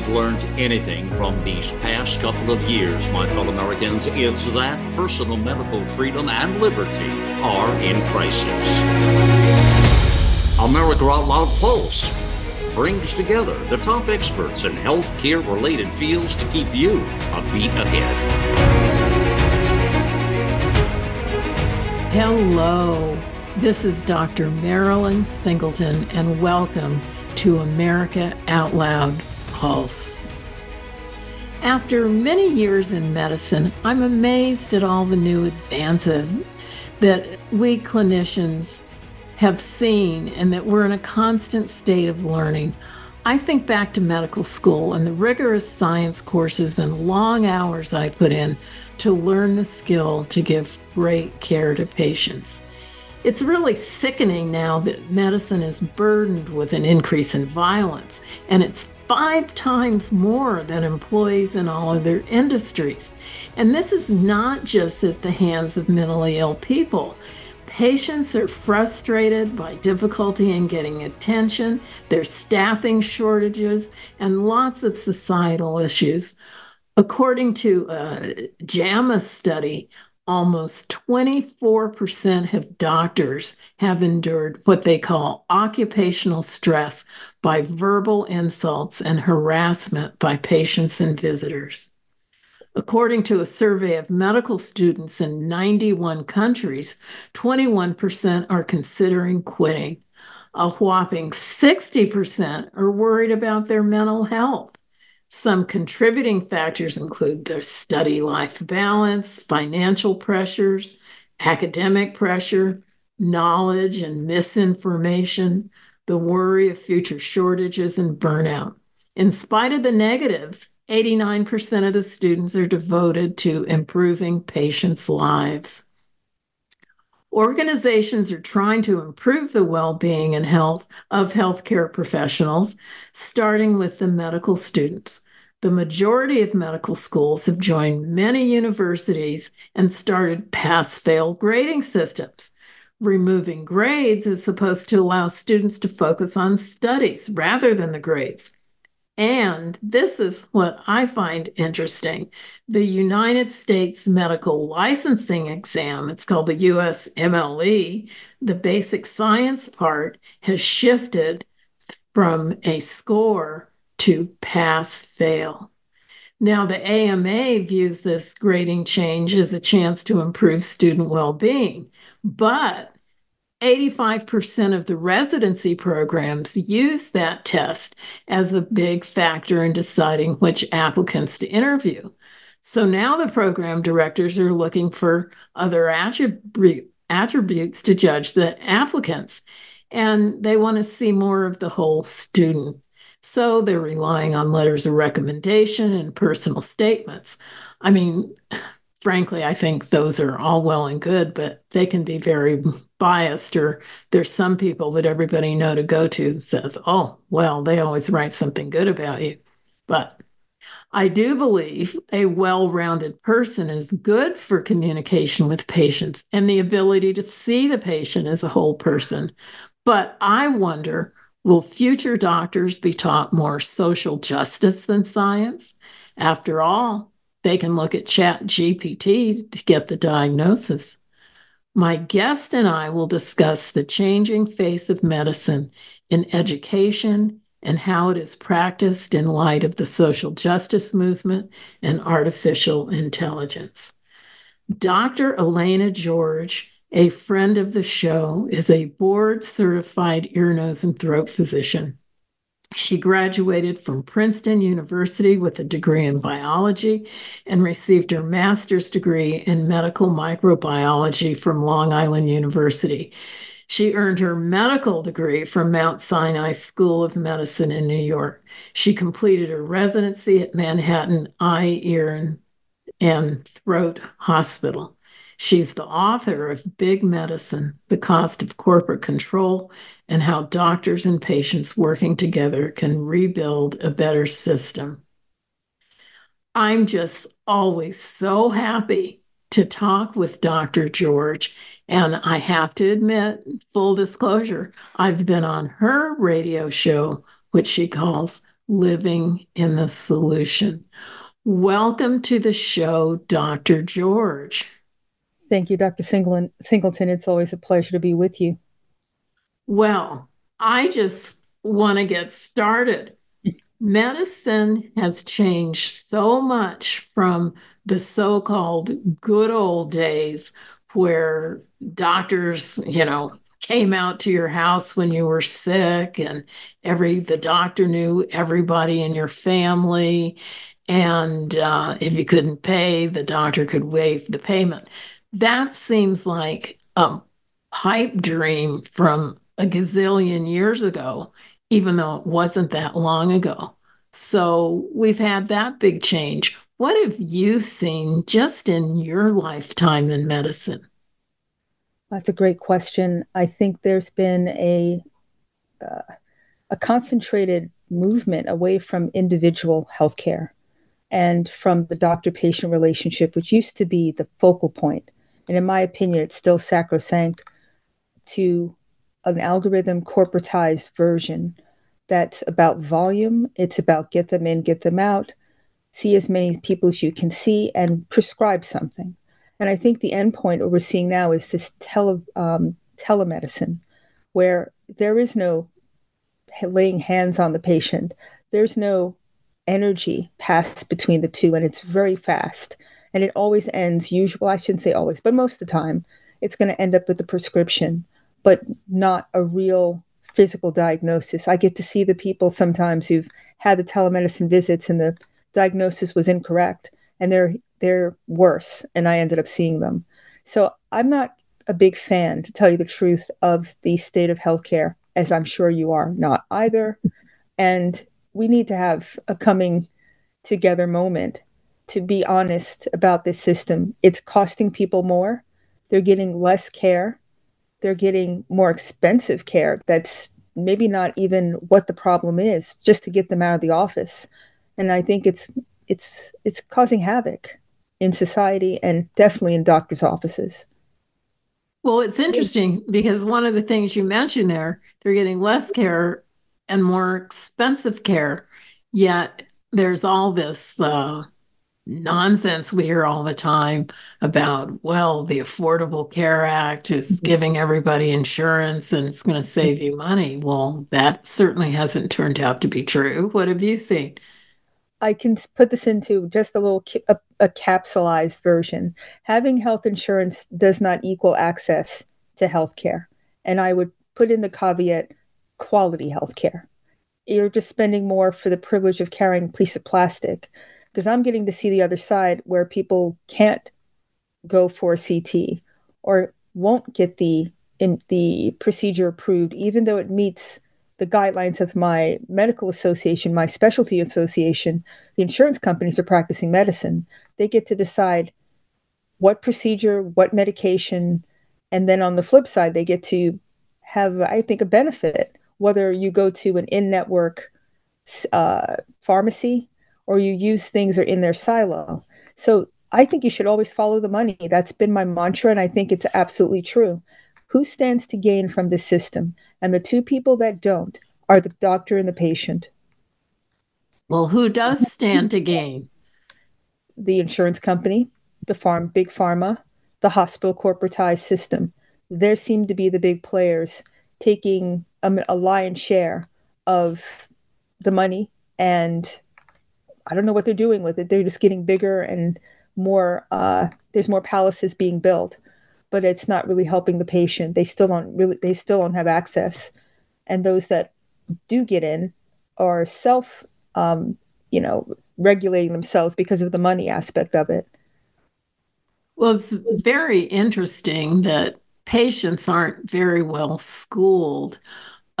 we've learned anything from these past couple of years, my fellow Americans, it's that personal medical freedom and liberty are in crisis. America Out Loud Pulse brings together the top experts in healthcare related fields to keep you a beat ahead. Hello, this is Dr. Marilyn Singleton, and welcome to America Out Loud Pulse. After many years in medicine, I'm amazed at all the new advances that we clinicians have seen and that we're in a constant state of learning. I think back to medical school and the rigorous science courses and long hours I put in to learn the skill to give great care to patients. It's really sickening now that medicine is burdened with an increase in violence, and it's five times more than employees in all other industries. And this is not just at the hands of mentally ill people. Patients are frustrated by difficulty in getting attention, there's staffing shortages, and lots of societal issues. According to a JAMA study, almost 24% of doctors have endured what they call occupational stress by verbal insults and harassment by patients and visitors. According to a survey of medical students in 91 countries, 21% are considering quitting. A whopping 60% are worried about their mental health. Some contributing factors include their study life balance, financial pressures, academic pressure, knowledge and misinformation, the worry of future shortages, and burnout. In spite of the negatives, 89% of the students are devoted to improving patients' lives. Organizations are trying to improve the well being and health of healthcare professionals, starting with the medical students. The majority of medical schools have joined many universities and started pass fail grading systems. Removing grades is supposed to allow students to focus on studies rather than the grades. And this is what I find interesting. The United States Medical Licensing Exam, it's called the USMLE, the basic science part has shifted from a score to pass fail. Now, the AMA views this grading change as a chance to improve student well being, but 85% of the residency programs use that test as a big factor in deciding which applicants to interview. So now the program directors are looking for other attribute, attributes to judge the applicants, and they want to see more of the whole student. So they're relying on letters of recommendation and personal statements. I mean, frankly, I think those are all well and good, but they can be very biased. Or there's some people that everybody know to go to says, "Oh, well, they always write something good about you." But I do believe a well-rounded person is good for communication with patients and the ability to see the patient as a whole person. But I wonder, will future doctors be taught more social justice than science? After all, they can look at Chat GPT to get the diagnosis. My guest and I will discuss the changing face of medicine in education and how it is practiced in light of the social justice movement and artificial intelligence. Dr. Elena George, a friend of the show, is a board certified ear, nose, and throat physician. She graduated from Princeton University with a degree in biology and received her master's degree in medical microbiology from Long Island University. She earned her medical degree from Mount Sinai School of Medicine in New York. She completed her residency at Manhattan Eye, Ear, and Throat Hospital. She's the author of Big Medicine The Cost of Corporate Control and How Doctors and Patients Working Together Can Rebuild a Better System. I'm just always so happy to talk with Dr. George. And I have to admit, full disclosure, I've been on her radio show, which she calls living in the solution. Welcome to the show, Dr. George. Thank you, Dr. Singleton. It's always a pleasure to be with you. Well, I just want to get started. Medicine has changed so much from the so called good old days where doctors, you know, came out to your house when you were sick and every the doctor knew everybody in your family and uh, if you couldn't pay the doctor could waive the payment that seems like a pipe dream from a gazillion years ago even though it wasn't that long ago. So we've had that big change. What have you seen just in your lifetime in medicine? That's a great question. I think there's been a uh, a concentrated movement away from individual healthcare and from the doctor-patient relationship, which used to be the focal point, and in my opinion, it's still sacrosanct, to an algorithm corporatized version that's about volume. It's about get them in, get them out, see as many people as you can see, and prescribe something. And I think the endpoint, what we're seeing now, is this tele, um, telemedicine, where there is no laying hands on the patient. There's no energy passed between the two, and it's very fast. And it always ends, usual, I shouldn't say always, but most of the time, it's going to end up with a prescription, but not a real physical diagnosis. I get to see the people sometimes who've had the telemedicine visits and the diagnosis was incorrect, and they're they're worse and i ended up seeing them. So i'm not a big fan to tell you the truth of the state of healthcare as i'm sure you are not either. And we need to have a coming together moment to be honest about this system. It's costing people more. They're getting less care. They're getting more expensive care that's maybe not even what the problem is just to get them out of the office. And i think it's it's it's causing havoc in society and definitely in doctors' offices. Well, it's interesting because one of the things you mentioned there, they're getting less care and more expensive care, yet there's all this uh, nonsense we hear all the time about, well, the Affordable Care Act is mm-hmm. giving everybody insurance and it's going to save you money. Well, that certainly hasn't turned out to be true. What have you seen? I can put this into just a little a, a capsulized version. Having health insurance does not equal access to health care. And I would put in the caveat quality health care. You're just spending more for the privilege of carrying a piece of plastic. Because I'm getting to see the other side where people can't go for CT or won't get the in the procedure approved, even though it meets the guidelines of my medical association, my specialty association, the insurance companies are practicing medicine. They get to decide what procedure, what medication, and then on the flip side, they get to have, I think, a benefit whether you go to an in network uh, pharmacy or you use things are in their silo. So I think you should always follow the money. That's been my mantra, and I think it's absolutely true. Who stands to gain from this system? And the two people that don't are the doctor and the patient. Well, who does stand to gain? The insurance company, the farm, big pharma, the hospital corporatized system. There seem to be the big players taking a, a lion's share of the money, and I don't know what they're doing with it. They're just getting bigger and more. Uh, there's more palaces being built but it's not really helping the patient. They still don't really they still don't have access, and those that do get in are self, um, you know, regulating themselves because of the money aspect of it. Well, it's very interesting that patients aren't very well schooled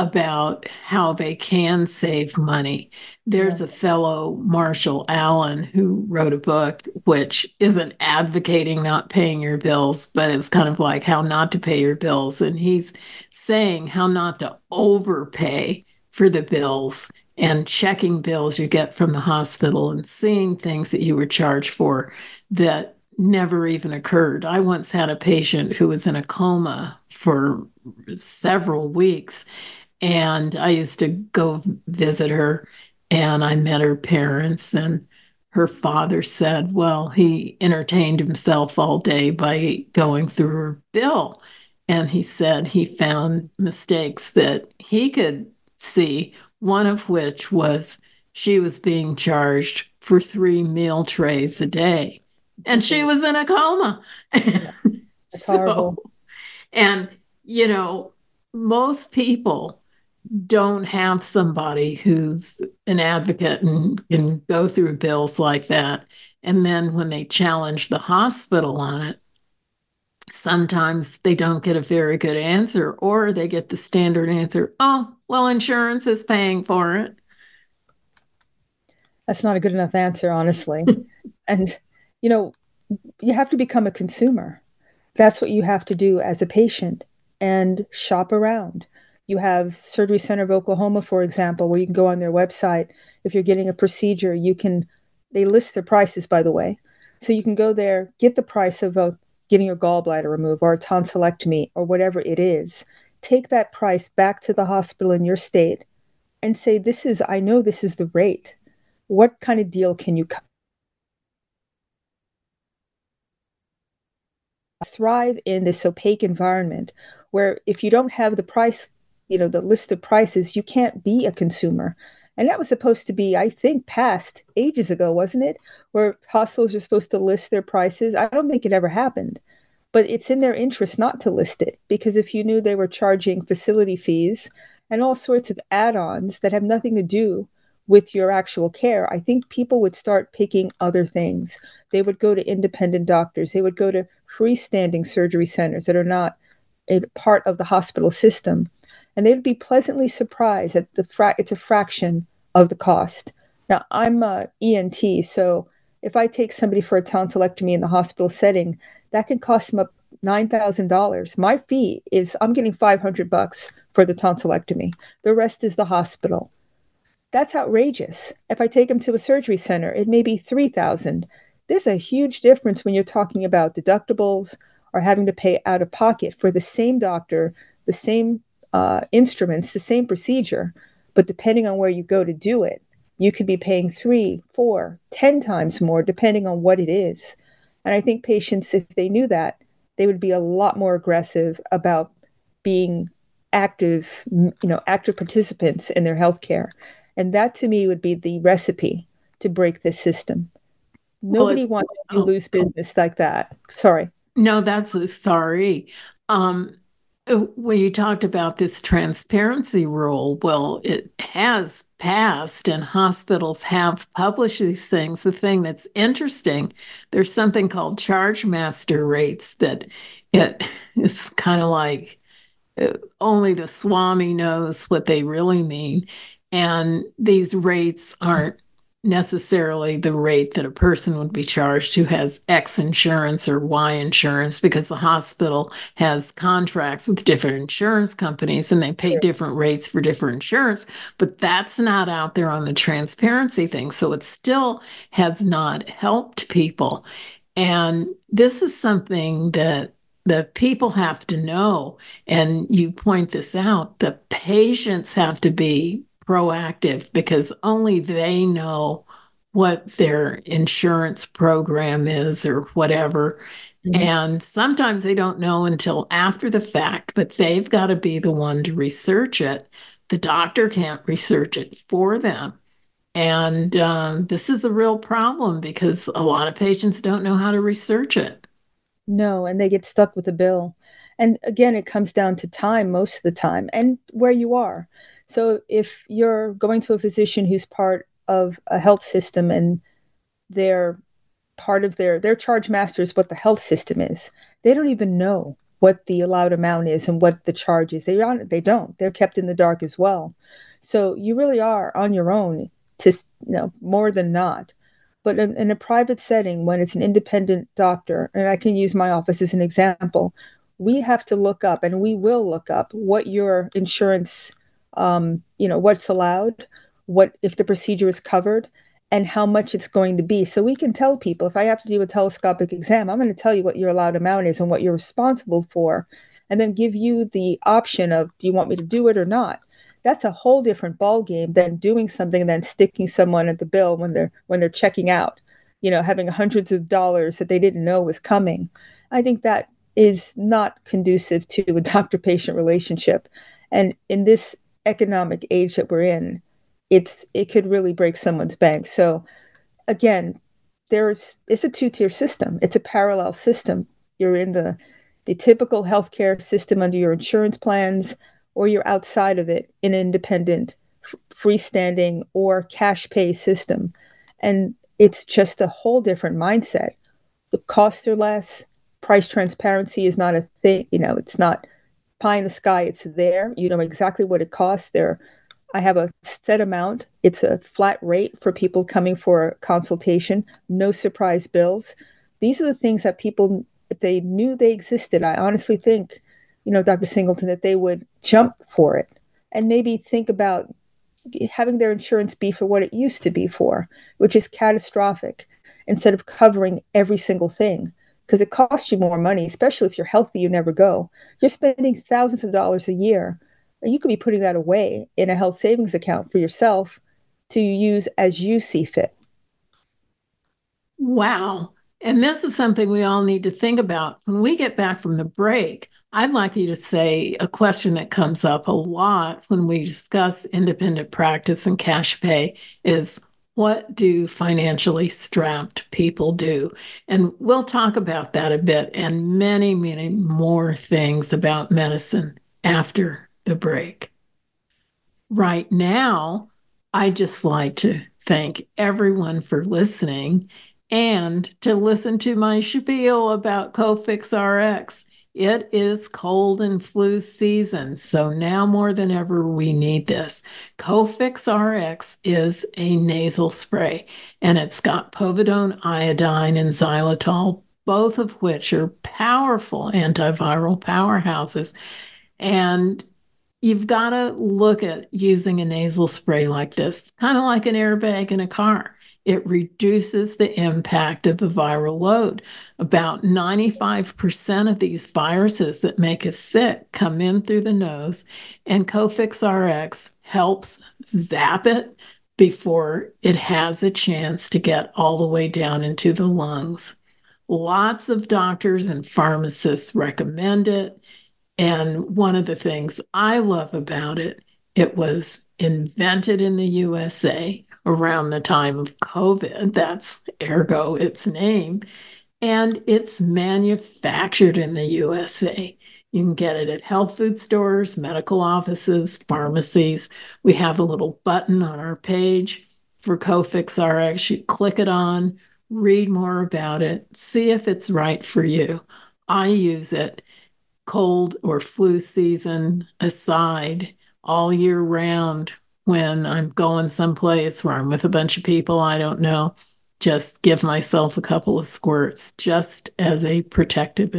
about how they can save money. There's yeah. a fellow, Marshall Allen, who wrote a book which isn't advocating not paying your bills, but it's kind of like how not to pay your bills. And he's saying how not to overpay for the bills and checking bills you get from the hospital and seeing things that you were charged for that never even occurred. I once had a patient who was in a coma for several weeks and I used to go visit her. and I met her parents and her father said, well, he entertained himself all day by going through her bill. And he said he found mistakes that he could see, one of which was she was being charged for three meal trays a day. And she mm-hmm. was in a coma. so, and, you know, most people don't have somebody who's an advocate and can go through bills like that. And then when they challenge the hospital on it, sometimes they don't get a very good answer or they get the standard answer oh, well, insurance is paying for it. That's not a good enough answer, honestly. and, you know, you have to become a consumer. That's what you have to do as a patient and shop around. You have Surgery Center of Oklahoma, for example, where you can go on their website. If you're getting a procedure, you can, they list their prices, by the way. So you can go there, get the price of a, getting your gallbladder removed or a tonsillectomy or whatever it is. Take that price back to the hospital in your state and say, This is, I know this is the rate. What kind of deal can you thrive in this opaque environment where if you don't have the price you know the list of prices you can't be a consumer. And that was supposed to be i think passed ages ago wasn't it? Where hospitals are supposed to list their prices. I don't think it ever happened. But it's in their interest not to list it because if you knew they were charging facility fees and all sorts of add-ons that have nothing to do with your actual care i think people would start picking other things. They would go to independent doctors. They would go to freestanding surgery centers that are not a part of the hospital system and they'd be pleasantly surprised at the fra- it's a fraction of the cost. Now, I'm a ENT, so if I take somebody for a tonsillectomy in the hospital setting, that can cost them up nine thousand dollars. My fee is I'm getting five hundred bucks for the tonsillectomy. The rest is the hospital. That's outrageous. If I take them to a surgery center, it may be three thousand. There's a huge difference when you're talking about deductibles or having to pay out of pocket for the same doctor, the same uh, instruments, the same procedure, but depending on where you go to do it, you could be paying three, four, ten times more, depending on what it is. And I think patients, if they knew that, they would be a lot more aggressive about being active, you know, active participants in their healthcare. And that to me would be the recipe to break this system. Nobody well, wants to oh, lose business like that. Sorry. No, that's sorry. Um, uh, when you talked about this transparency rule, well, it has passed and hospitals have published these things. The thing that's interesting, there's something called charge master rates that it is kind of like uh, only the Swami knows what they really mean. And these rates aren't necessarily the rate that a person would be charged who has X insurance or Y insurance because the hospital has contracts with different insurance companies and they pay sure. different rates for different insurance, but that's not out there on the transparency thing. So it still has not helped people. And this is something that the people have to know. And you point this out the patients have to be proactive because only they know what their insurance program is or whatever. Mm-hmm. And sometimes they don't know until after the fact, but they've got to be the one to research it. The doctor can't research it for them. And um, this is a real problem because a lot of patients don't know how to research it. No, and they get stuck with the bill. And again, it comes down to time most of the time and where you are. So if you're going to a physician who's part of a health system and they're part of their their charge master is what the health system is, they don't even know what the allowed amount is and what the charge is. They don't. They don't. They're kept in the dark as well. So you really are on your own to you know more than not. But in, in a private setting, when it's an independent doctor, and I can use my office as an example, we have to look up, and we will look up what your insurance um, you know, what's allowed, what if the procedure is covered, and how much it's going to be. So we can tell people if I have to do a telescopic exam, I'm going to tell you what your allowed amount is and what you're responsible for, and then give you the option of do you want me to do it or not. that's a whole different ball game than doing something and then sticking someone at the bill when they're when they're checking out you know having hundreds of dollars that they didn't know was coming i think that is not conducive to a doctor patient relationship and in this economic age that we're in it's it could really break someone's bank. So again there's it's a two-tier system. It's a parallel system. You're in the the typical healthcare system under your insurance plans or you're outside of it in an independent freestanding or cash pay system. And it's just a whole different mindset. The costs are less. Price transparency is not a thing you know it's not pie in the sky it's there. You know exactly what it costs. There i have a set amount. It's a flat rate for people coming for a consultation. No surprise bills. These are the things that people if they knew they existed i honestly think you know dr singleton that they would jump for it and maybe think about having their insurance be for what it used to be for which is catastrophic instead of covering every single thing because it costs you more money, especially if you're healthy, you never go. You're spending thousands of dollars a year. You could be putting that away in a health savings account for yourself to use as you see fit. Wow. And this is something we all need to think about. When we get back from the break, I'd like you to say a question that comes up a lot when we discuss independent practice and cash pay is what do financially strapped people do? And we'll talk about that a bit and many, many more things about medicine after the break. Right now, I just like to thank everyone for listening and to listen to my spiel about Cofix RX. It is cold and flu season, so now more than ever, we need this. Cofix RX is a nasal spray, and it's got povidone iodine and xylitol, both of which are powerful antiviral powerhouses. And you've got to look at using a nasal spray like this, kind of like an airbag in a car it reduces the impact of the viral load. About 95% of these viruses that make us sick come in through the nose, and Cofix RX helps zap it before it has a chance to get all the way down into the lungs. Lots of doctors and pharmacists recommend it. And one of the things I love about it, it was invented in the USA around the time of COVID. That's ergo its name. And it's manufactured in the USA. You can get it at health food stores, medical offices, pharmacies. We have a little button on our page for Cofix RX. You click it on, read more about it, see if it's right for you. I use it cold or flu season aside all year round when I'm going someplace where I'm with a bunch of people I don't know, just give myself a couple of squirts just as a protective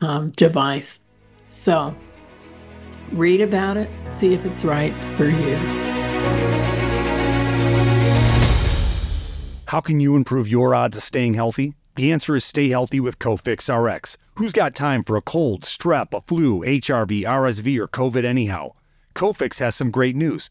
um, device. So read about it, see if it's right for you. How can you improve your odds of staying healthy? The answer is stay healthy with Cofix RX. Who's got time for a cold, strep, a flu, HRV, RSV, or COVID anyhow? Cofix has some great news.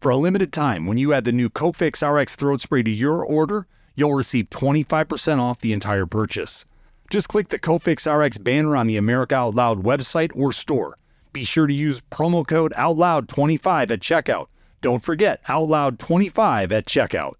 For a limited time, when you add the new Cofix RX throat spray to your order, you'll receive 25% off the entire purchase. Just click the Cofix RX banner on the America Out Loud website or store. Be sure to use promo code OUTLOUD25 at checkout. Don't forget OUTLOUD25 at checkout.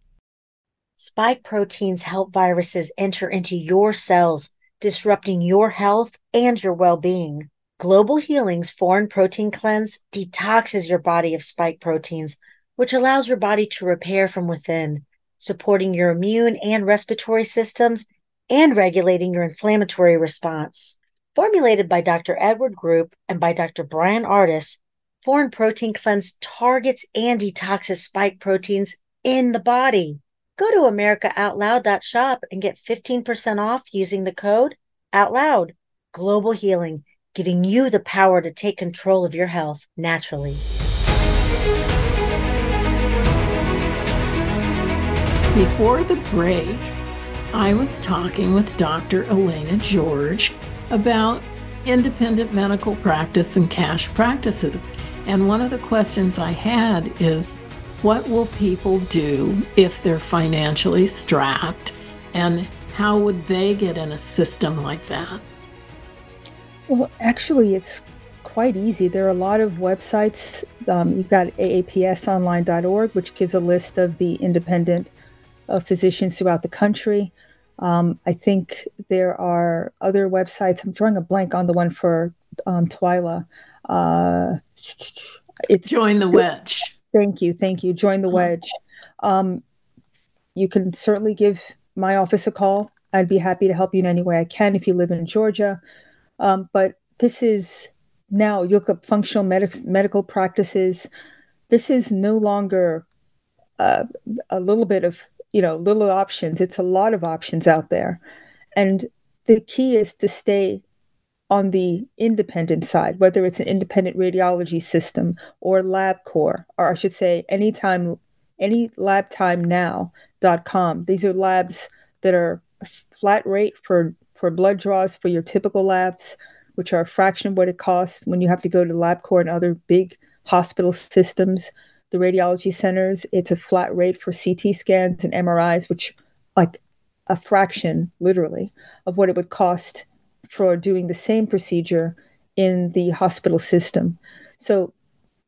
Spike proteins help viruses enter into your cells, disrupting your health and your well being. Global Healing's Foreign Protein Cleanse detoxes your body of spike proteins which allows your body to repair from within, supporting your immune and respiratory systems and regulating your inflammatory response. Formulated by Dr. Edward Group and by Dr. Bryan Ardis, Foreign Protein Cleanse targets and detoxes spike proteins in the body. Go to AmericaOutloud.shop and get 15% off using the code OUTLOUD. Global Healing, giving you the power to take control of your health naturally. Before the break, I was talking with Dr. Elena George about independent medical practice and cash practices. And one of the questions I had is what will people do if they're financially strapped? And how would they get in a system like that? Well, actually, it's quite easy. There are a lot of websites. Um, you've got aapsonline.org, which gives a list of the independent physicians throughout the country. Um, I think there are other websites. I'm drawing a blank on the one for um, Twila. Uh, it's join the wedge. Thank you, thank you. Join the uh-huh. wedge. Um, you can certainly give my office a call. I'd be happy to help you in any way I can if you live in Georgia. Um, but this is now you look up functional medic- medical practices. This is no longer uh, a little bit of you know little options. It's a lot of options out there. And the key is to stay on the independent side whether it's an independent radiology system or labcorp or i should say anytime anylabtestnow.com these are labs that are flat rate for for blood draws for your typical labs which are a fraction of what it costs when you have to go to labcorp and other big hospital systems the radiology centers, it's a flat rate for CT scans and MRIs, which like a fraction, literally, of what it would cost for doing the same procedure in the hospital system. So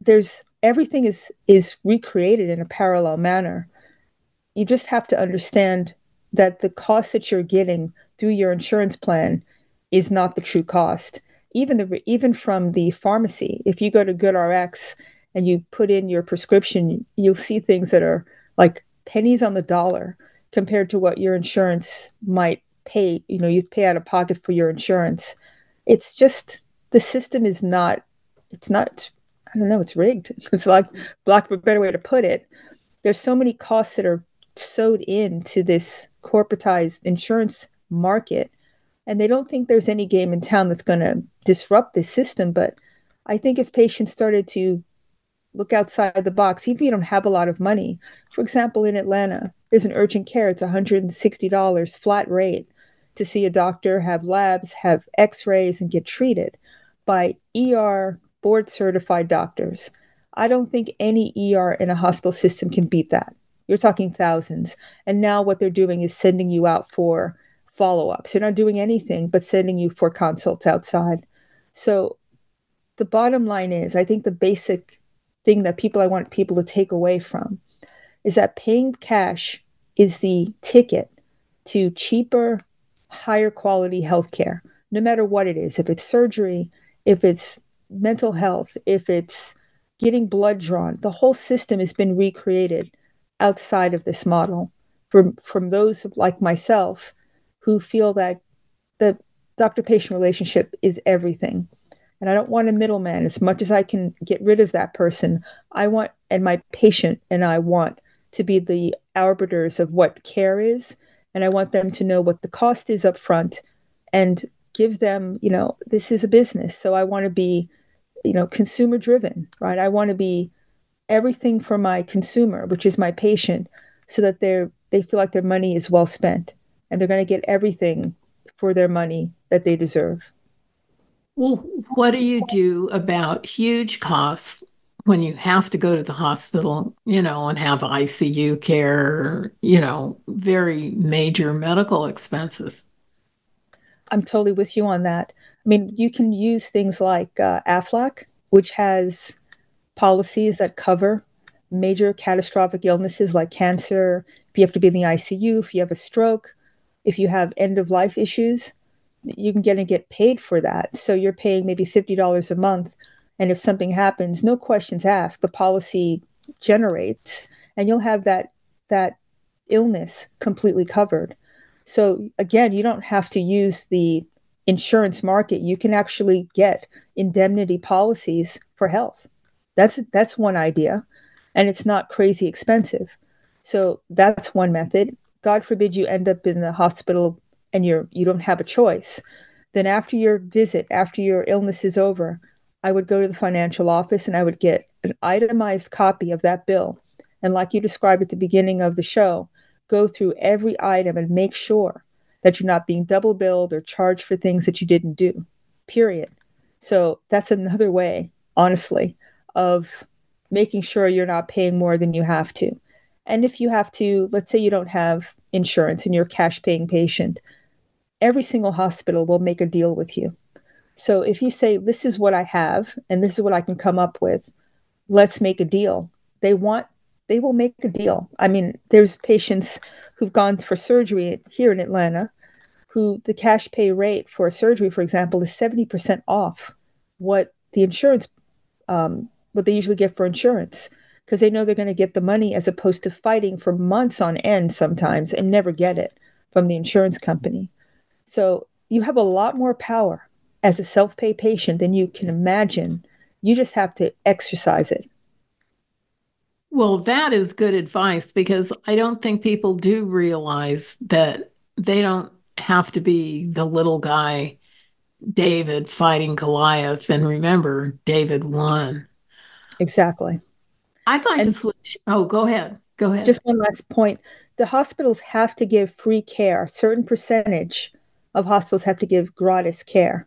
there's everything is is recreated in a parallel manner. You just have to understand that the cost that you're getting through your insurance plan is not the true cost. Even the even from the pharmacy, if you go to GoodRx and you put in your prescription, you'll see things that are like pennies on the dollar compared to what your insurance might pay. You know, you pay out of pocket for your insurance. It's just the system is not. It's not. I don't know. It's rigged. It's like black a better way to put it. There's so many costs that are sewed into this corporatized insurance market, and they don't think there's any game in town that's going to disrupt this system. But I think if patients started to look outside the box, even if you don't have a lot of money. For example, in Atlanta, there's an urgent care, it's $160 flat rate to see a doctor, have labs, have x rays, and get treated by ER board certified doctors. I don't think any ER in a hospital system can beat that. You're talking thousands. And now what they're doing is sending you out for follow ups. They're not doing anything but sending you for consults outside. So the bottom line is, I think the basic thing that people I want people to take away from is that paying cash is the ticket to cheaper, higher quality healthcare, no matter what it is. If it's surgery, if it's mental health, if it's getting blood drawn, the whole system has been recreated outside of this model from from those like myself who feel that the doctor patient relationship is everything and I don't want a middleman. As much as I can get rid of that person, I want, and my patient and I want to be the arbiters of what care is. And I want them to know what the cost is up front and give them, you know, this is a business. So I want to be, you know, consumer driven, right? I want to be everything for my consumer, which is my patient, so that they're they feel like their money is well spent and they're going to get everything for their money that they deserve. Well, what do you do about huge costs when you have to go to the hospital, you know, and have ICU care, you know, very major medical expenses? I'm totally with you on that. I mean, you can use things like uh, AFLAC, which has policies that cover major catastrophic illnesses like cancer, if you have to be in the ICU, if you have a stroke, if you have end of life issues you can get and get paid for that. So you're paying maybe $50 a month. And if something happens, no questions asked, the policy generates and you'll have that that illness completely covered. So again, you don't have to use the insurance market. You can actually get indemnity policies for health. That's that's one idea. And it's not crazy expensive. So that's one method. God forbid you end up in the hospital and you're you don't have a choice. Then after your visit, after your illness is over, I would go to the financial office and I would get an itemized copy of that bill. And like you described at the beginning of the show, go through every item and make sure that you're not being double billed or charged for things that you didn't do. Period. So that's another way, honestly, of making sure you're not paying more than you have to. And if you have to, let's say you don't have insurance and you're a cash paying patient, every single hospital will make a deal with you. So if you say, This is what I have and this is what I can come up with, let's make a deal. They want, they will make a deal. I mean, there's patients who've gone for surgery here in Atlanta who the cash pay rate for a surgery, for example, is 70% off what the insurance, um, what they usually get for insurance because they know they're going to get the money as opposed to fighting for months on end sometimes and never get it from the insurance company. So you have a lot more power as a self pay patient than you can imagine. You just have to exercise it. Well, that is good advice because I don't think people do realize that they don't have to be the little guy, David, fighting Goliath. And remember, David won. Exactly. I'd like and to switch. Oh, go ahead. Go ahead. Just one last point. The hospitals have to give free care. A certain percentage of hospitals have to give gratis care.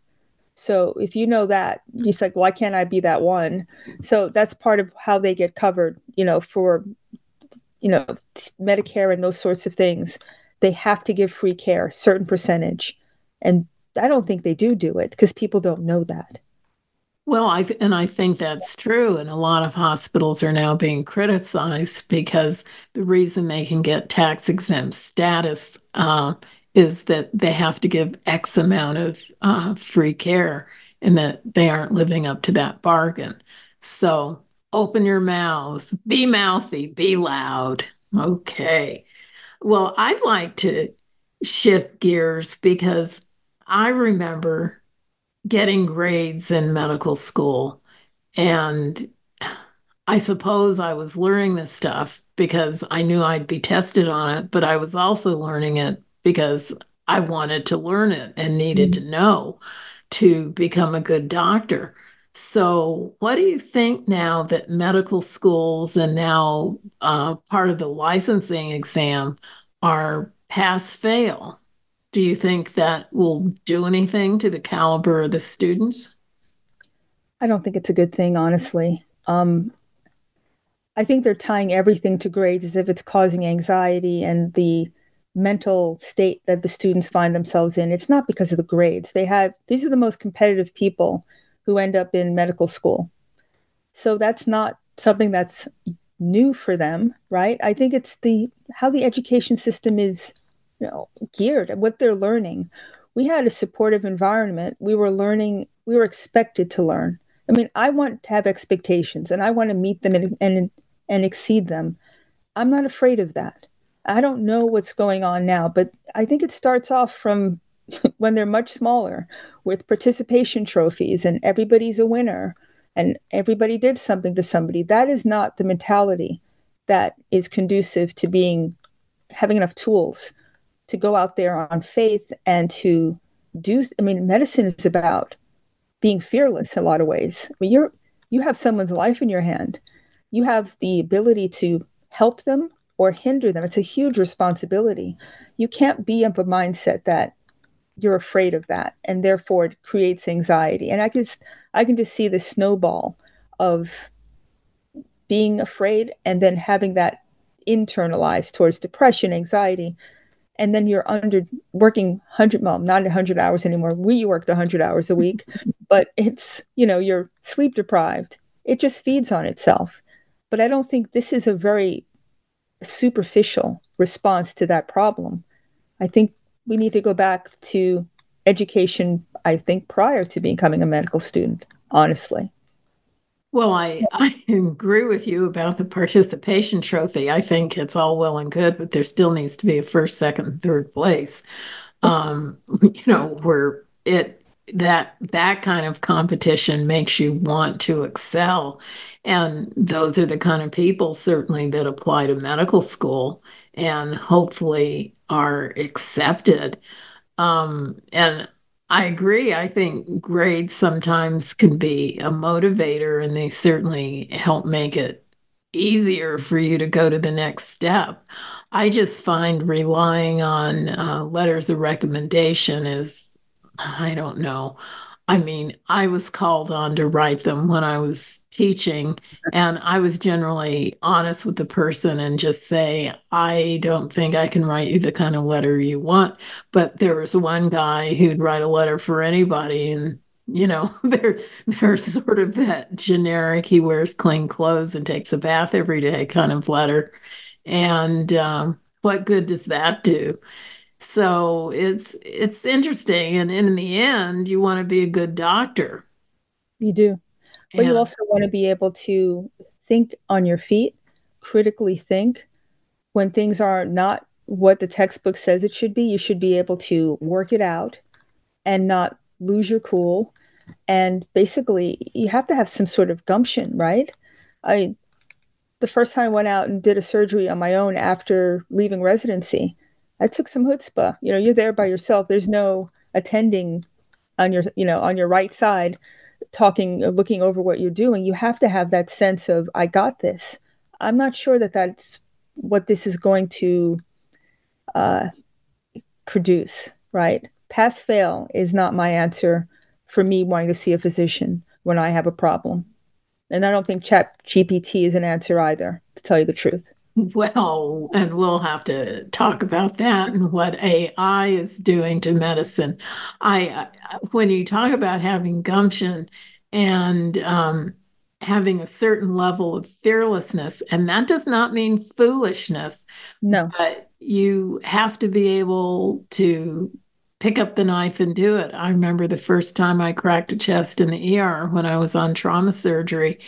So if you know that, it's like, why can't I be that one? So that's part of how they get covered, you know, for, you know, Medicare and those sorts of things. They have to give free care, certain percentage. And I don't think they do do it because people don't know that. Well, I and I think that's true, and a lot of hospitals are now being criticized because the reason they can get tax exempt status uh, is that they have to give X amount of uh, free care, and that they aren't living up to that bargain. So open your mouths, be mouthy, be loud. Okay. Well, I'd like to shift gears because I remember getting grades in medical school. And I suppose I was learning this stuff because I knew I'd be tested on it, but I was also learning it because I wanted to learn it and needed mm-hmm. to know to become a good doctor. So, what do you think now that medical schools and now uh, part of the licensing exam are pass fail? Do you think that will do anything to the caliber of the students? I don't think it's a good thing, honestly. Um, I think they're tying everything to grades as if it's causing anxiety and the mental state that the students find themselves in. It's not because of the grades. They have these are the most competitive people who end up in medical school. So that's not something that's new for them, right? I think it's the how the education system is you know geared at what they're learning we had a supportive environment we were learning we were expected to learn i mean i want to have expectations and i want to meet them and and, and exceed them i'm not afraid of that i don't know what's going on now but i think it starts off from when they're much smaller with participation trophies and everybody's a winner and everybody did something to somebody. That is not the mentality that is conducive to being having enough tools to go out there on faith and to do i mean medicine is about being fearless in a lot of ways. I mean, you're you have someone's life in your hand. You have the ability to help them or hinder them. It's a huge responsibility. You can't be of a mindset that you're afraid of that and therefore it creates anxiety. And i can just i can just see the snowball of being afraid and then having that internalized towards depression anxiety and then you're under working 100 well not 100 hours anymore. We worked 100 hours a week but it's you know you're sleep deprived. It just feeds on itself. But i don't think this is a very superficial response to that problem i think we need to go back to education i think prior to becoming a medical student honestly well, I, I agree with you about the participation trophy. I think it's all well and good, but there still needs to be a first, second, third place. Um, you know, where it that that kind of competition makes you want to excel and those are the kind of people certainly that apply to medical school and hopefully are accepted um, and I agree. I think grades sometimes can be a motivator and they certainly help make it easier for you to go to the next step. I just find relying on uh, letters of recommendation is, I don't know, I mean, I was called on to write them when I was teaching, and I was generally honest with the person and just say, I don't think I can write you the kind of letter you want. But there was one guy who'd write a letter for anybody, and you know, they're they're sort of that generic. He wears clean clothes and takes a bath every day kind of letter. And um, what good does that do? So it's it's interesting, and, and in the end, you want to be a good doctor. You do, but and, you also want to be able to think on your feet, critically think when things are not what the textbook says it should be. You should be able to work it out and not lose your cool. And basically, you have to have some sort of gumption, right? I the first time I went out and did a surgery on my own after leaving residency I took some chutzpah. You know, you're there by yourself. There's no attending on your, you know, on your right side, talking, uh, looking over what you're doing. You have to have that sense of, I got this. I'm not sure that that's what this is going to uh, produce, right? Pass fail is not my answer for me wanting to see a physician when I have a problem. And I don't think Chat GPT is an answer either, to tell you the truth. Well, and we'll have to talk about that and what AI is doing to medicine. I, when you talk about having gumption and um, having a certain level of fearlessness, and that does not mean foolishness. No, but you have to be able to pick up the knife and do it. I remember the first time I cracked a chest in the ER when I was on trauma surgery,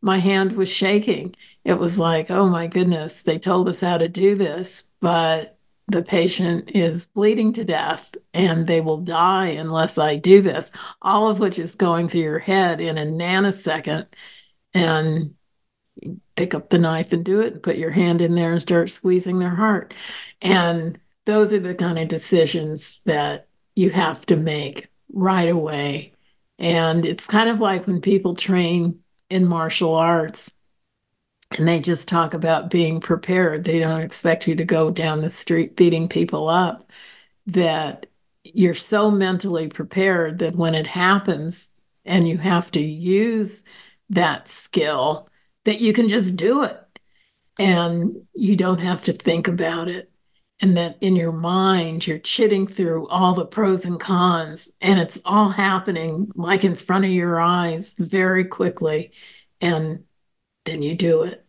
my hand was shaking it was like, oh my goodness, they told us how to do this, but the patient is bleeding to death and they will die unless I do this. All of which is going through your head in a nanosecond. And pick up the knife and do it, and put your hand in there and start squeezing their heart. And those are the kind of decisions that you have to make right away. And it's kind of like when people train in martial arts and they just talk about being prepared. They don't expect you to go down the street beating people up, that you're so mentally prepared that when it happens and you have to use that skill, that you can just do it and you don't have to think about it. And that in your mind, you're chitting through all the pros and cons, and it's all happening like in front of your eyes very quickly. And then you do it.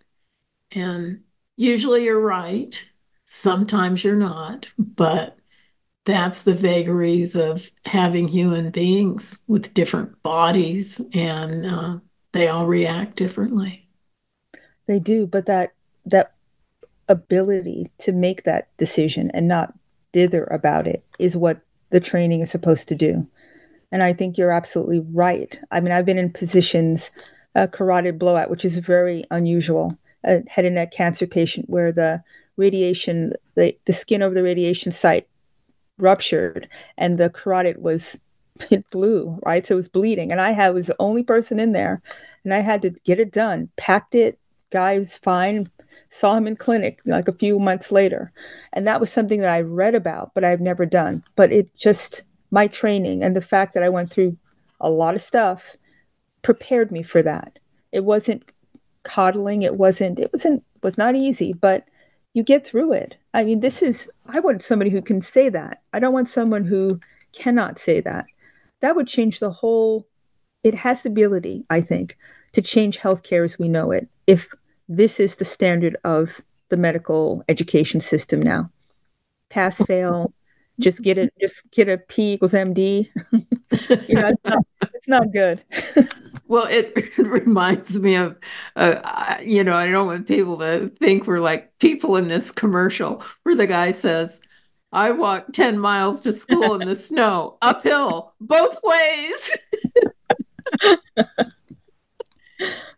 And usually you're right. Sometimes you're not, but that's the vagaries of having human beings with different bodies and uh, they all react differently. They do, but that that ability to make that decision and not dither about it is what the training is supposed to do. And I think you're absolutely right. I mean, I've been in positions, a carotid blowout, which is very unusual a head and neck cancer patient where the radiation, the, the skin over the radiation site ruptured and the carotid was it blew, right? So it was bleeding. And I had, was the only person in there and I had to get it done, packed it, guy was fine, saw him in clinic like a few months later. And that was something that I read about, but I've never done. But it just, my training and the fact that I went through a lot of stuff prepared me for that. It wasn't coddling. It wasn't, it wasn't, was not easy, but you get through it. I mean, this is, I want somebody who can say that. I don't want someone who cannot say that. That would change the whole, it has the ability, I think, to change healthcare as we know it if this is the standard of the medical education system now. Pass, fail, just get it, just get a P equals MD. you know, it's not, it's not good. Well, it, reminds me of, uh, you know, I don't want people to think we're like people in this commercial where the guy says, I walked 10 miles to school in the snow, uphill, both ways.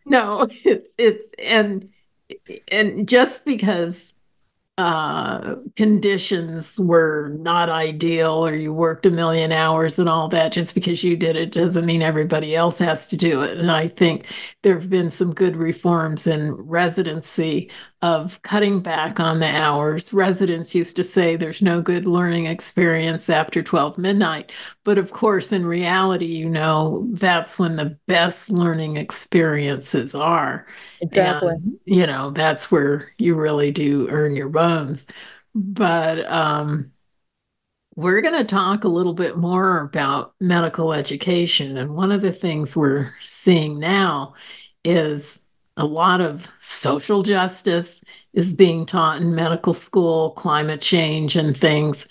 no, it's it's and and just because uh, conditions were not ideal or you worked a million hours and all that just because you did it doesn't mean everybody else has to do it. And i think there have been some good reforms in residency of cutting back on the hours. Residents used to say there's no good learning experience after 12 midnight. But of course in reality you know that's when the best learning experiences are. Exactly. and you know that's where you really do earn your bones. But um we're going to talk a little bit more about medical education. And one of the things we're seeing now is a lot of social justice is being taught in medical school climate change and things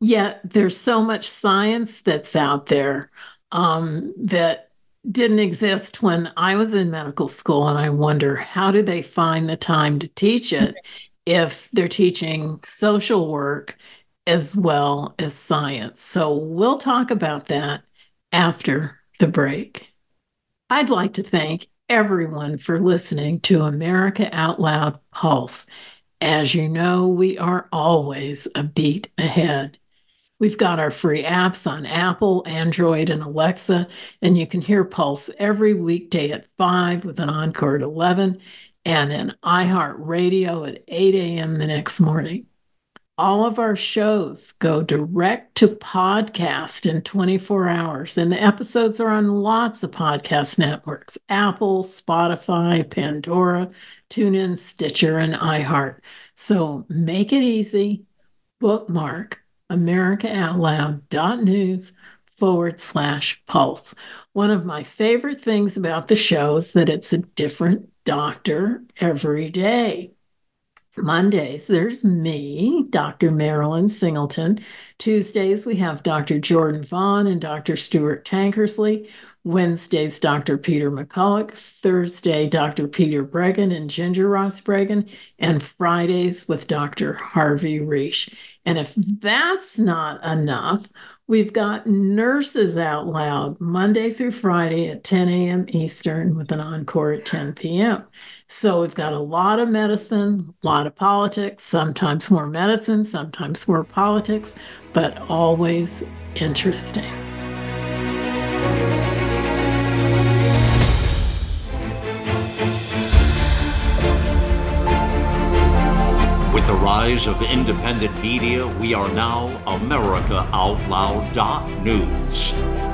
yet there's so much science that's out there um, that didn't exist when I was in medical school. And I wonder how do they find the time to teach it if they're teaching social work as well as science? So we'll talk about that after the break. I'd like to thank everyone for listening to America Out Loud Pulse. As you know, we are always a beat ahead. We've got our free apps on Apple, Android, and Alexa, and you can hear Pulse every weekday at 5 with an encore at 11 and an iHeartRadio at 8 a.m. the next morning. All of our shows go direct to podcast in 24 hours, and the episodes are on lots of podcast networks Apple, Spotify, Pandora, TuneIn, Stitcher, and iHeart. So make it easy, bookmark americaoutloud.news forward slash pulse. One of my favorite things about the show is that it's a different doctor every day. Mondays, there's me, Dr. Marilyn Singleton. Tuesdays, we have Dr. Jordan Vaughn and Dr. Stuart Tankersley. Wednesdays, Dr. Peter McCullough. Thursday, Dr. Peter Breggin and Ginger Ross Breggin. And Fridays with Dr. Harvey Risch. And if that's not enough, we've got Nurses Out Loud Monday through Friday at 10 a.m. Eastern with an encore at 10 p.m. So we've got a lot of medicine, a lot of politics, sometimes more medicine, sometimes more politics, but always interesting. With the rise of independent media, we are now AmericaOutloud.news.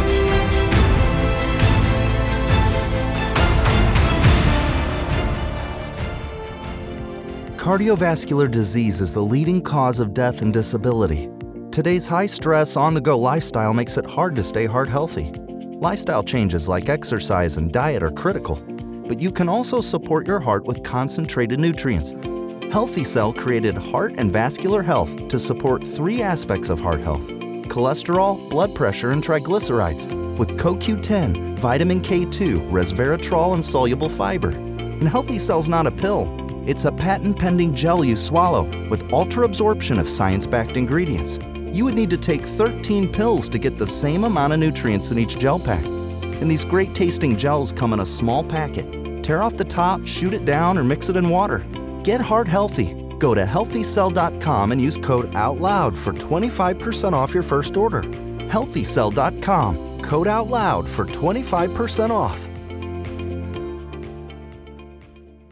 Cardiovascular disease is the leading cause of death and disability. Today's high stress, on the go lifestyle makes it hard to stay heart healthy. Lifestyle changes like exercise and diet are critical, but you can also support your heart with concentrated nutrients Healthy Cell created Heart and Vascular Health to support three aspects of heart health cholesterol, blood pressure, and triglycerides with CoQ10, vitamin K2, resveratrol, and soluble fiber. And Healthy Cell's not a pill, it's a patent pending gel you swallow with ultra absorption of science backed ingredients. You would need to take 13 pills to get the same amount of nutrients in each gel pack. And these great tasting gels come in a small packet. Tear off the top, shoot it down, or mix it in water. Get heart healthy. Go to healthycell.com and use code OUTLOUD for 25% off your first order. Healthycell.com, code OUTLOUD for 25% off.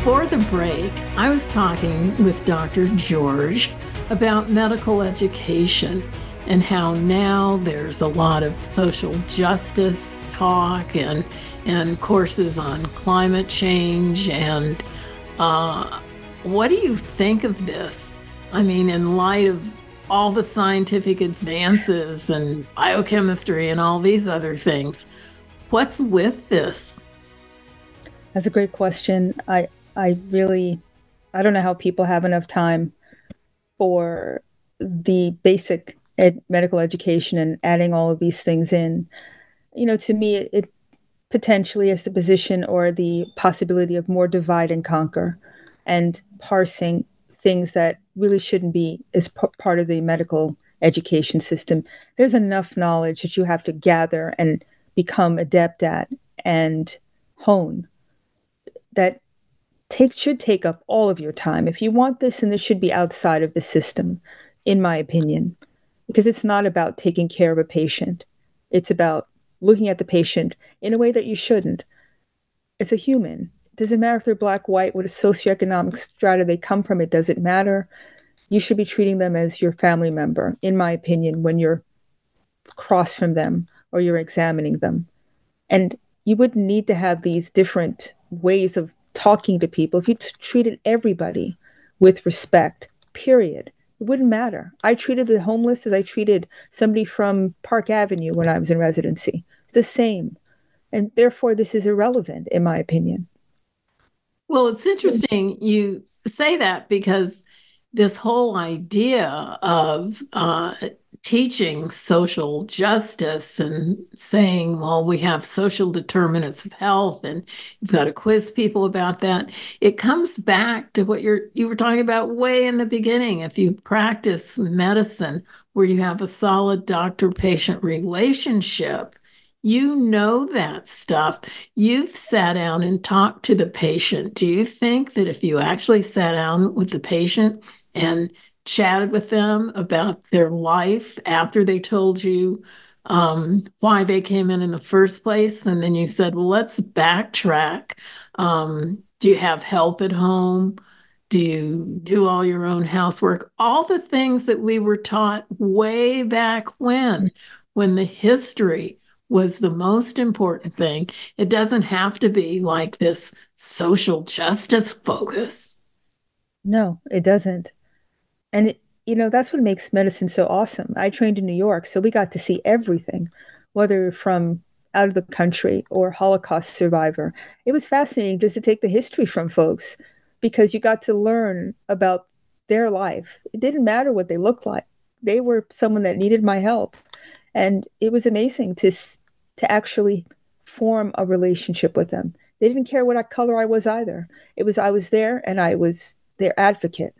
Before the break, I was talking with Dr. George about medical education and how now there's a lot of social justice talk and and courses on climate change and uh, what do you think of this? I mean, in light of all the scientific advances and biochemistry and all these other things, what's with this? That's a great question. I I really I don't know how people have enough time for the basic ed- medical education and adding all of these things in. You know, to me, it, it potentially is the position or the possibility of more divide and conquer and parsing things that really shouldn't be as p- part of the medical education system. There's enough knowledge that you have to gather and become adept at and hone that take should take up all of your time. If you want this, and this should be outside of the system, in my opinion, because it's not about taking care of a patient. It's about looking at the patient in a way that you shouldn't. It's a human. It doesn't matter if they're black, white, what a socioeconomic strata they come from. It doesn't matter. You should be treating them as your family member, in my opinion, when you're across from them or you're examining them. And you wouldn't need to have these different ways of talking to people, if you t- treated everybody with respect, period, it wouldn't matter. I treated the homeless as I treated somebody from Park Avenue when I was in residency. It's the same. And therefore, this is irrelevant, in my opinion. Well, it's interesting you say that because this whole idea of uh, teaching social justice and saying, well, we have social determinants of health and you've got to quiz people about that. It comes back to what you're you were talking about way in the beginning. If you practice medicine where you have a solid doctor-patient relationship, you know that stuff. You've sat down and talked to the patient. Do you think that if you actually sat down with the patient and chatted with them about their life after they told you um, why they came in in the first place. And then you said, well, let's backtrack. Um, do you have help at home? Do you do all your own housework? All the things that we were taught way back when, when the history was the most important thing. It doesn't have to be like this social justice focus. No, it doesn't. And, it, you know, that's what makes medicine so awesome. I trained in New York, so we got to see everything, whether from out of the country or Holocaust survivor. It was fascinating just to take the history from folks because you got to learn about their life. It didn't matter what they looked like. They were someone that needed my help. And it was amazing to to actually form a relationship with them. They didn't care what color I was either. It was I was there and I was their advocate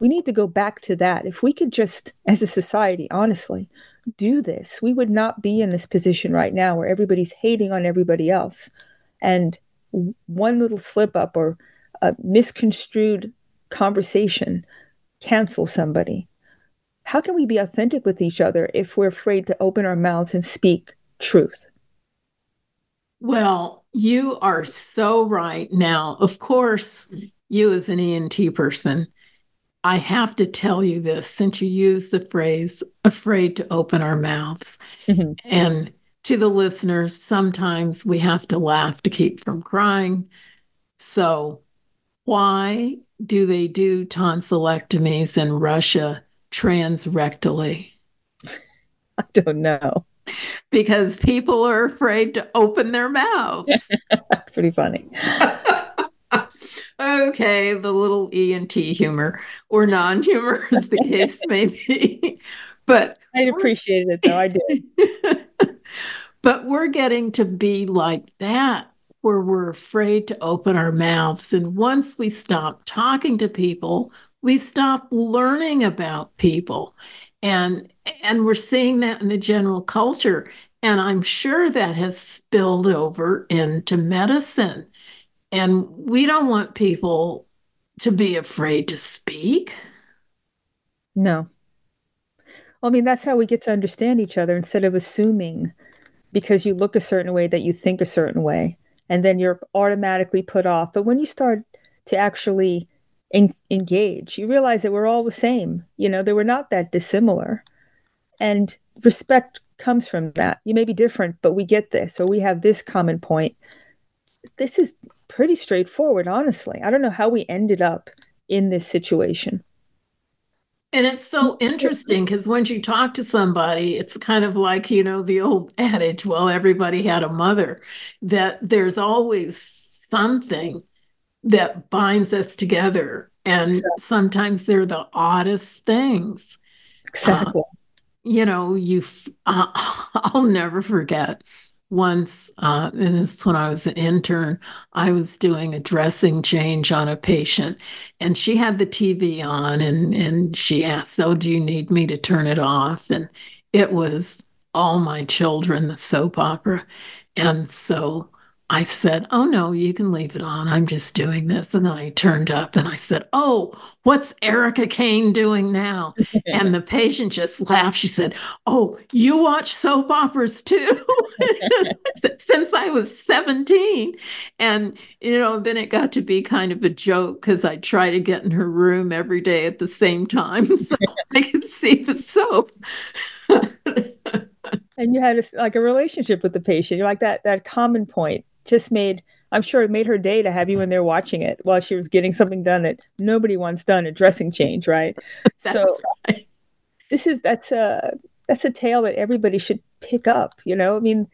we need to go back to that. If we could just, as a society, honestly, do this, we would not be in this position right now where everybody's hating on everybody else. And one little slip up or a misconstrued conversation cancel somebody. How can we be authentic with each other if we're afraid to open our mouths and speak truth? Well, you are so right. Now, of course, you as an ENT person, I have to tell you this since you use the phrase afraid to open our mouths. Mm-hmm. And to the listeners, sometimes we have to laugh to keep from crying. So, why do they do tonsillectomies in Russia transrectally? I don't know. Because people are afraid to open their mouths. That's pretty funny. okay, the little E and T humor or non humor, as the case may be. but I appreciated it though. I did. but we're getting to be like that where we're afraid to open our mouths. And once we stop talking to people, we stop learning about people. And and we're seeing that in the general culture. And I'm sure that has spilled over into medicine. And we don't want people to be afraid to speak. No. I mean, that's how we get to understand each other instead of assuming because you look a certain way that you think a certain way and then you're automatically put off. But when you start to actually en- engage, you realize that we're all the same. You know, they were not that dissimilar. And respect comes from that. You may be different, but we get this, or we have this common point. This is pretty straightforward, honestly. I don't know how we ended up in this situation. And it's so interesting because once you talk to somebody, it's kind of like, you know, the old adage, well, everybody had a mother, that there's always something that binds us together. And exactly. sometimes they're the oddest things. Exactly. Uh, you know, you, uh, I'll never forget once, uh, and this is when I was an intern, I was doing a dressing change on a patient, and she had the TV on, and and she asked, "Oh, do you need me to turn it off?" And it was All My Children, the soap opera, and so I said, Oh, no, you can leave it on. I'm just doing this. And then I turned up and I said, Oh, what's Erica Kane doing now? and the patient just laughed. She said, Oh, you watch soap operas too? Since I was 17. And, you know, then it got to be kind of a joke because I try to get in her room every day at the same time so I could see the soap. and you had a, like a relationship with the patient. You're like that that common point just made I'm sure it made her day to have you in there watching it while she was getting something done that nobody wants done, a dressing change, right? so right. this is that's a that's a tale that everybody should pick up, you know? I mean,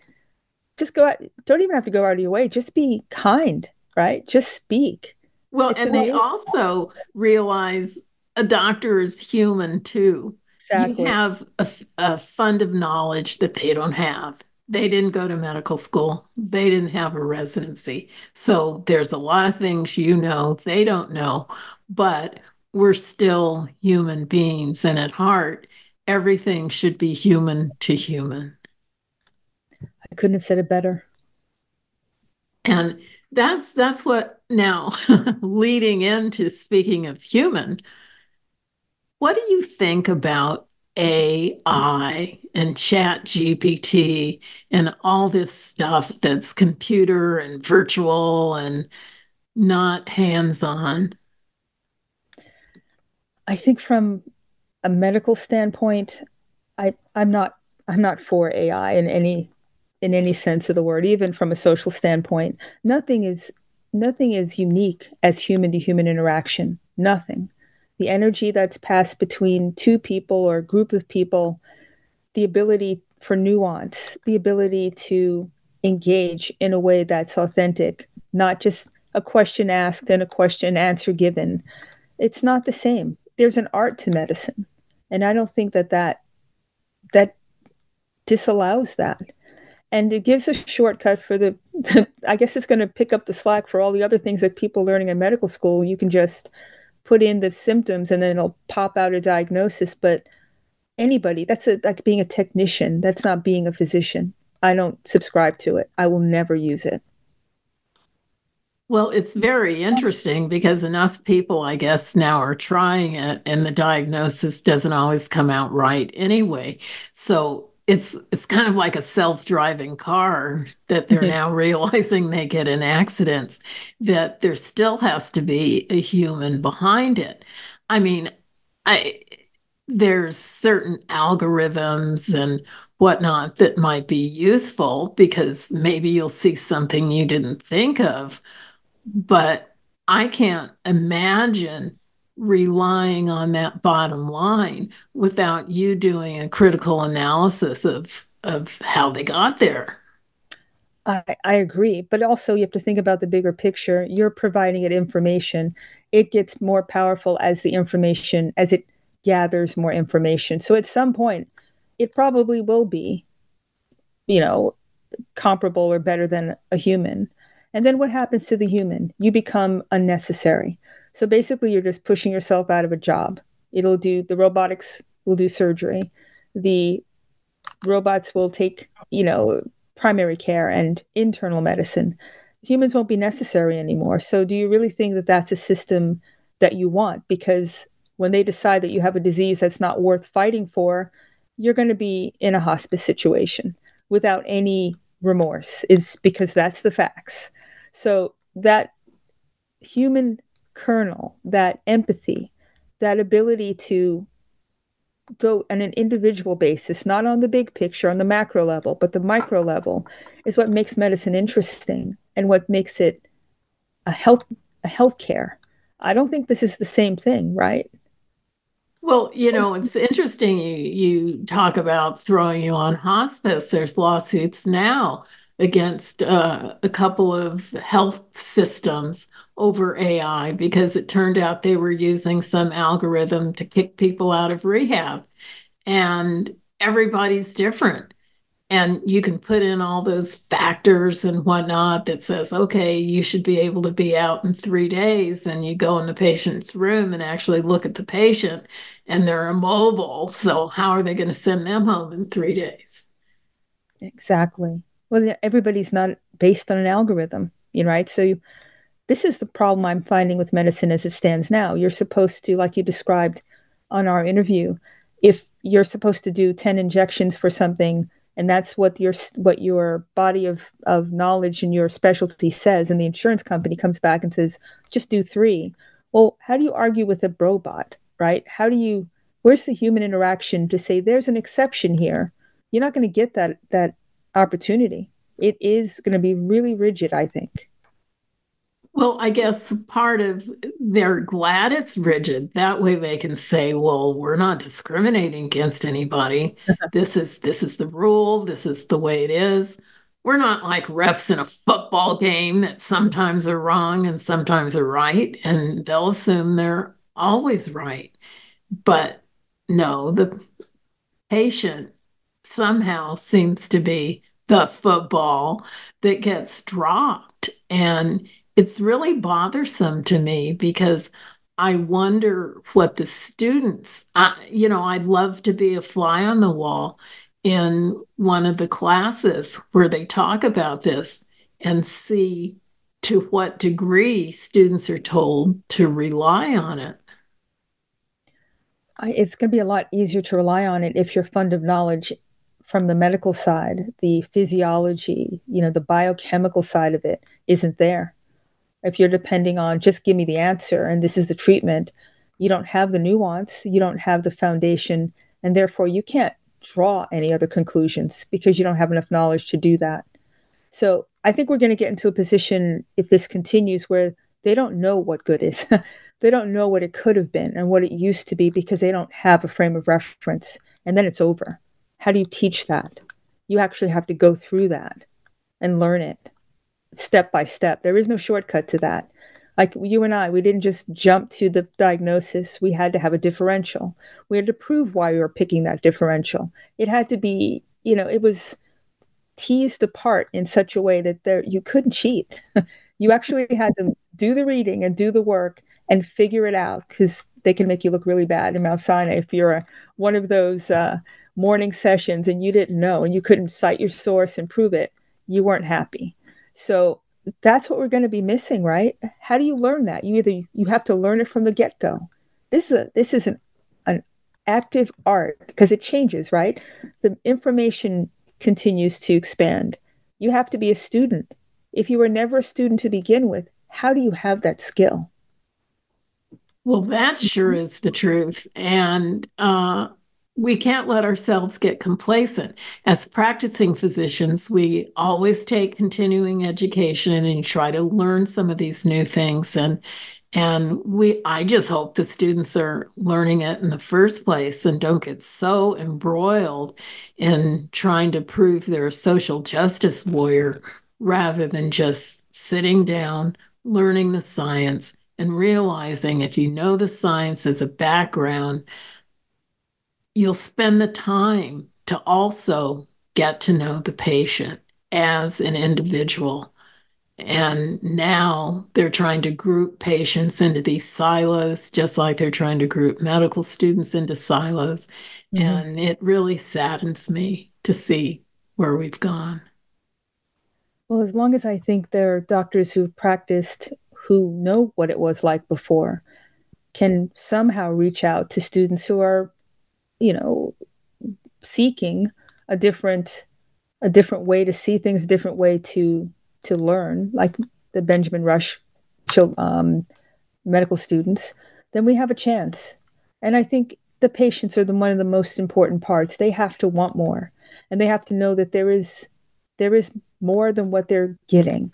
just go out don't even have to go out of your way, just be kind, right? Just speak. Well, it's and amazing. they also realize a doctor is human too. Exactly. You have a, a fund of knowledge that they don't have they didn't go to medical school. They didn't have a residency. So there's a lot of things you know they don't know, but we're still human beings. And at heart, everything should be human to human. I couldn't have said it better. And that's that's what now leading into speaking of human, what do you think about AI and chat GPT and all this stuff that's computer and virtual and not hands-on? I think from a medical standpoint, I, I'm not I'm not for AI in any in any sense of the word, even from a social standpoint. Nothing is nothing is unique as human to human interaction. Nothing the energy that's passed between two people or a group of people, the ability for nuance, the ability to engage in a way that's authentic, not just a question asked and a question answer given. It's not the same. There's an art to medicine, and I don't think that that that disallows that. And it gives a shortcut for the, the I guess it's going to pick up the slack for all the other things that people learning in medical school. You can just put in the symptoms and then it'll pop out a diagnosis but anybody that's a, like being a technician that's not being a physician. I don't subscribe to it. I will never use it. Well it's very interesting because enough people i guess now are trying it and the diagnosis doesn't always come out right anyway. So it's it's kind of like a self-driving car that they're mm-hmm. now realizing they get in accidents that there still has to be a human behind it i mean i there's certain algorithms and whatnot that might be useful because maybe you'll see something you didn't think of but i can't imagine relying on that bottom line without you doing a critical analysis of of how they got there. I, I agree, but also you have to think about the bigger picture. You're providing it information. It gets more powerful as the information as it gathers more information. So at some point, it probably will be, you know, comparable or better than a human. And then what happens to the human? You become unnecessary. So basically, you're just pushing yourself out of a job. It'll do the robotics will do surgery. The robots will take, you know, primary care and internal medicine. Humans won't be necessary anymore. So, do you really think that that's a system that you want? Because when they decide that you have a disease that's not worth fighting for, you're going to be in a hospice situation without any remorse. Is because that's the facts. So, that human kernel, that empathy, that ability to go on an individual basis, not on the big picture, on the macro level, but the micro level, is what makes medicine interesting and what makes it a health a healthcare. I don't think this is the same thing, right? Well, you know, it's interesting you you talk about throwing you on hospice. There's lawsuits now against uh, a couple of health systems over AI because it turned out they were using some algorithm to kick people out of rehab. And everybody's different. And you can put in all those factors and whatnot that says, okay, you should be able to be out in three days. And you go in the patient's room and actually look at the patient and they're immobile. So, how are they going to send them home in three days? Exactly. Well, everybody's not based on an algorithm, you know, right? So, you, this is the problem I'm finding with medicine as it stands now. You're supposed to, like you described on our interview, if you're supposed to do 10 injections for something and that's what your what your body of of knowledge and your specialty says and the insurance company comes back and says just do 3 well how do you argue with a robot right? How do you where's the human interaction to say there's an exception here? You're not going to get that that opportunity. It is going to be really rigid i think well, I guess part of they're glad it's rigid. That way they can say, well, we're not discriminating against anybody. this is this is the rule, this is the way it is. We're not like refs in a football game that sometimes are wrong and sometimes are right, and they'll assume they're always right. But no, the patient somehow seems to be the football that gets dropped. And it's really bothersome to me because I wonder what the students, I, you know, I'd love to be a fly on the wall in one of the classes where they talk about this and see to what degree students are told to rely on it. It's going to be a lot easier to rely on it if your fund of knowledge from the medical side, the physiology, you know, the biochemical side of it isn't there if you're depending on just give me the answer and this is the treatment, you don't have the nuance, you don't have the foundation, and therefore you can't draw any other conclusions because you don't have enough knowledge to do that. So I think we're going to get into a position if this continues where they don't know what good is. they don't know what it could have been and what it used to be because they don't have a frame of reference. And then it's over. How do you teach that? You actually have to go through that and learn it step by step. There is no shortcut to that. Like you and I, we didn't just jump to the diagnosis. We had to have a differential. We had to prove why we were picking that differential. It had to be, you know, it was teased apart in such a way that there you couldn't cheat. you actually had to do the reading and do the work and figure it out because they can make you look really bad in Mount Sinai if you're a, one of those uh, morning sessions and you didn't know and you couldn't cite your source and prove it. You weren't happy. So that's what we're going to be missing, right? How do you learn that? You either you have to learn it from the get-go. This is a this is an an active art because it changes, right? The information continues to expand. You have to be a student. If you were never a student to begin with, how do you have that skill? Well, that sure is the truth. And uh, we can't let ourselves get complacent. As practicing physicians, we always take continuing education and try to learn some of these new things. And and we I just hope the students are learning it in the first place and don't get so embroiled in trying to prove they're a social justice warrior rather than just sitting down, learning the science, and realizing if you know the science as a background, you'll spend the time to also get to know the patient as an individual. And now they're trying to group patients into these silos, just like they're trying to group medical students into silos. Mm-hmm. And it really saddens me to see where we've gone. Well, as long as I think there are doctors who've practiced who know what it was like before can somehow reach out to students who are, you know, seeking a different a different way to see things, a different way to to learn, like the Benjamin Rush um, medical students, then we have a chance. And I think the patients are the one of the most important parts. They have to want more, and they have to know that there is there is more than what they're getting,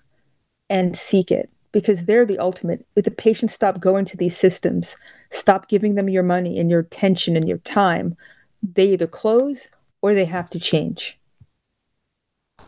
and seek it because they're the ultimate. If the patients stop going to these systems, stop giving them your money and your attention and your time, they either close or they have to change.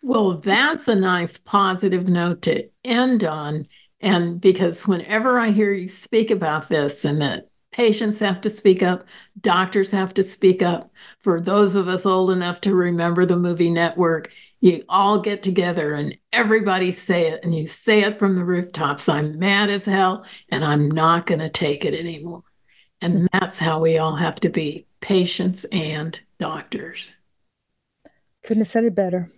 Well, that's a nice positive note to end on. And because whenever I hear you speak about this and that patients have to speak up, doctors have to speak up, for those of us old enough to remember the movie Network, you all get together and everybody say it and you say it from the rooftops i'm mad as hell and i'm not going to take it anymore and that's how we all have to be patients and doctors couldn't have said it better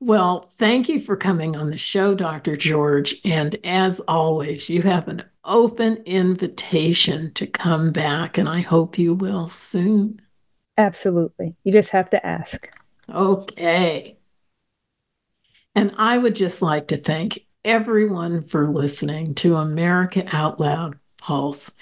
well, thank you for coming on the show, Dr. George. And as always, you have an open invitation to come back, and I hope you will soon. Absolutely. You just have to ask. Okay. And I would just like to thank everyone for listening to America Out Loud Pulse.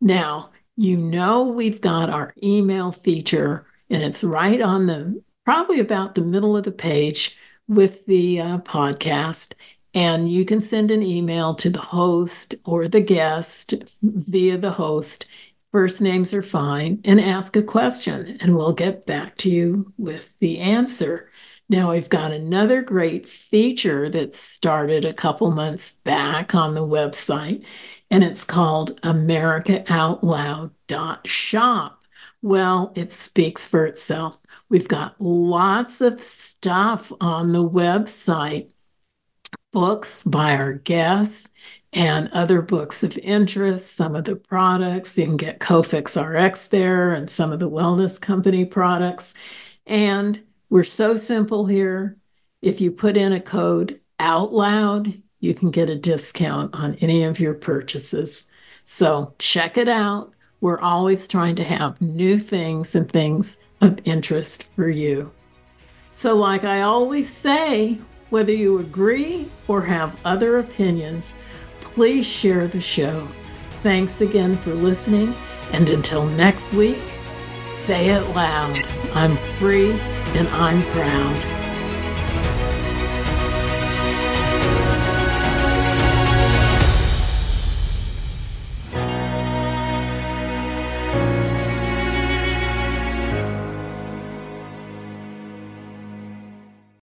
Now, you know we've got our email feature, and it's right on the probably about the middle of the page with the uh, podcast. And you can send an email to the host or the guest via the host. First names are fine, and ask a question, and we'll get back to you with the answer. Now, we've got another great feature that started a couple months back on the website, and it's called AmericaOutloud.shop. Well, it speaks for itself. We've got lots of stuff on the website, books by our guests and other books of interest, some of the products. You can get Cofix RX there and some of the wellness company products. And we're so simple here. If you put in a code out loud, you can get a discount on any of your purchases. So check it out. We're always trying to have new things and things of interest for you. So, like I always say, whether you agree or have other opinions, please share the show. Thanks again for listening, and until next week, say it loud I'm free and I'm proud.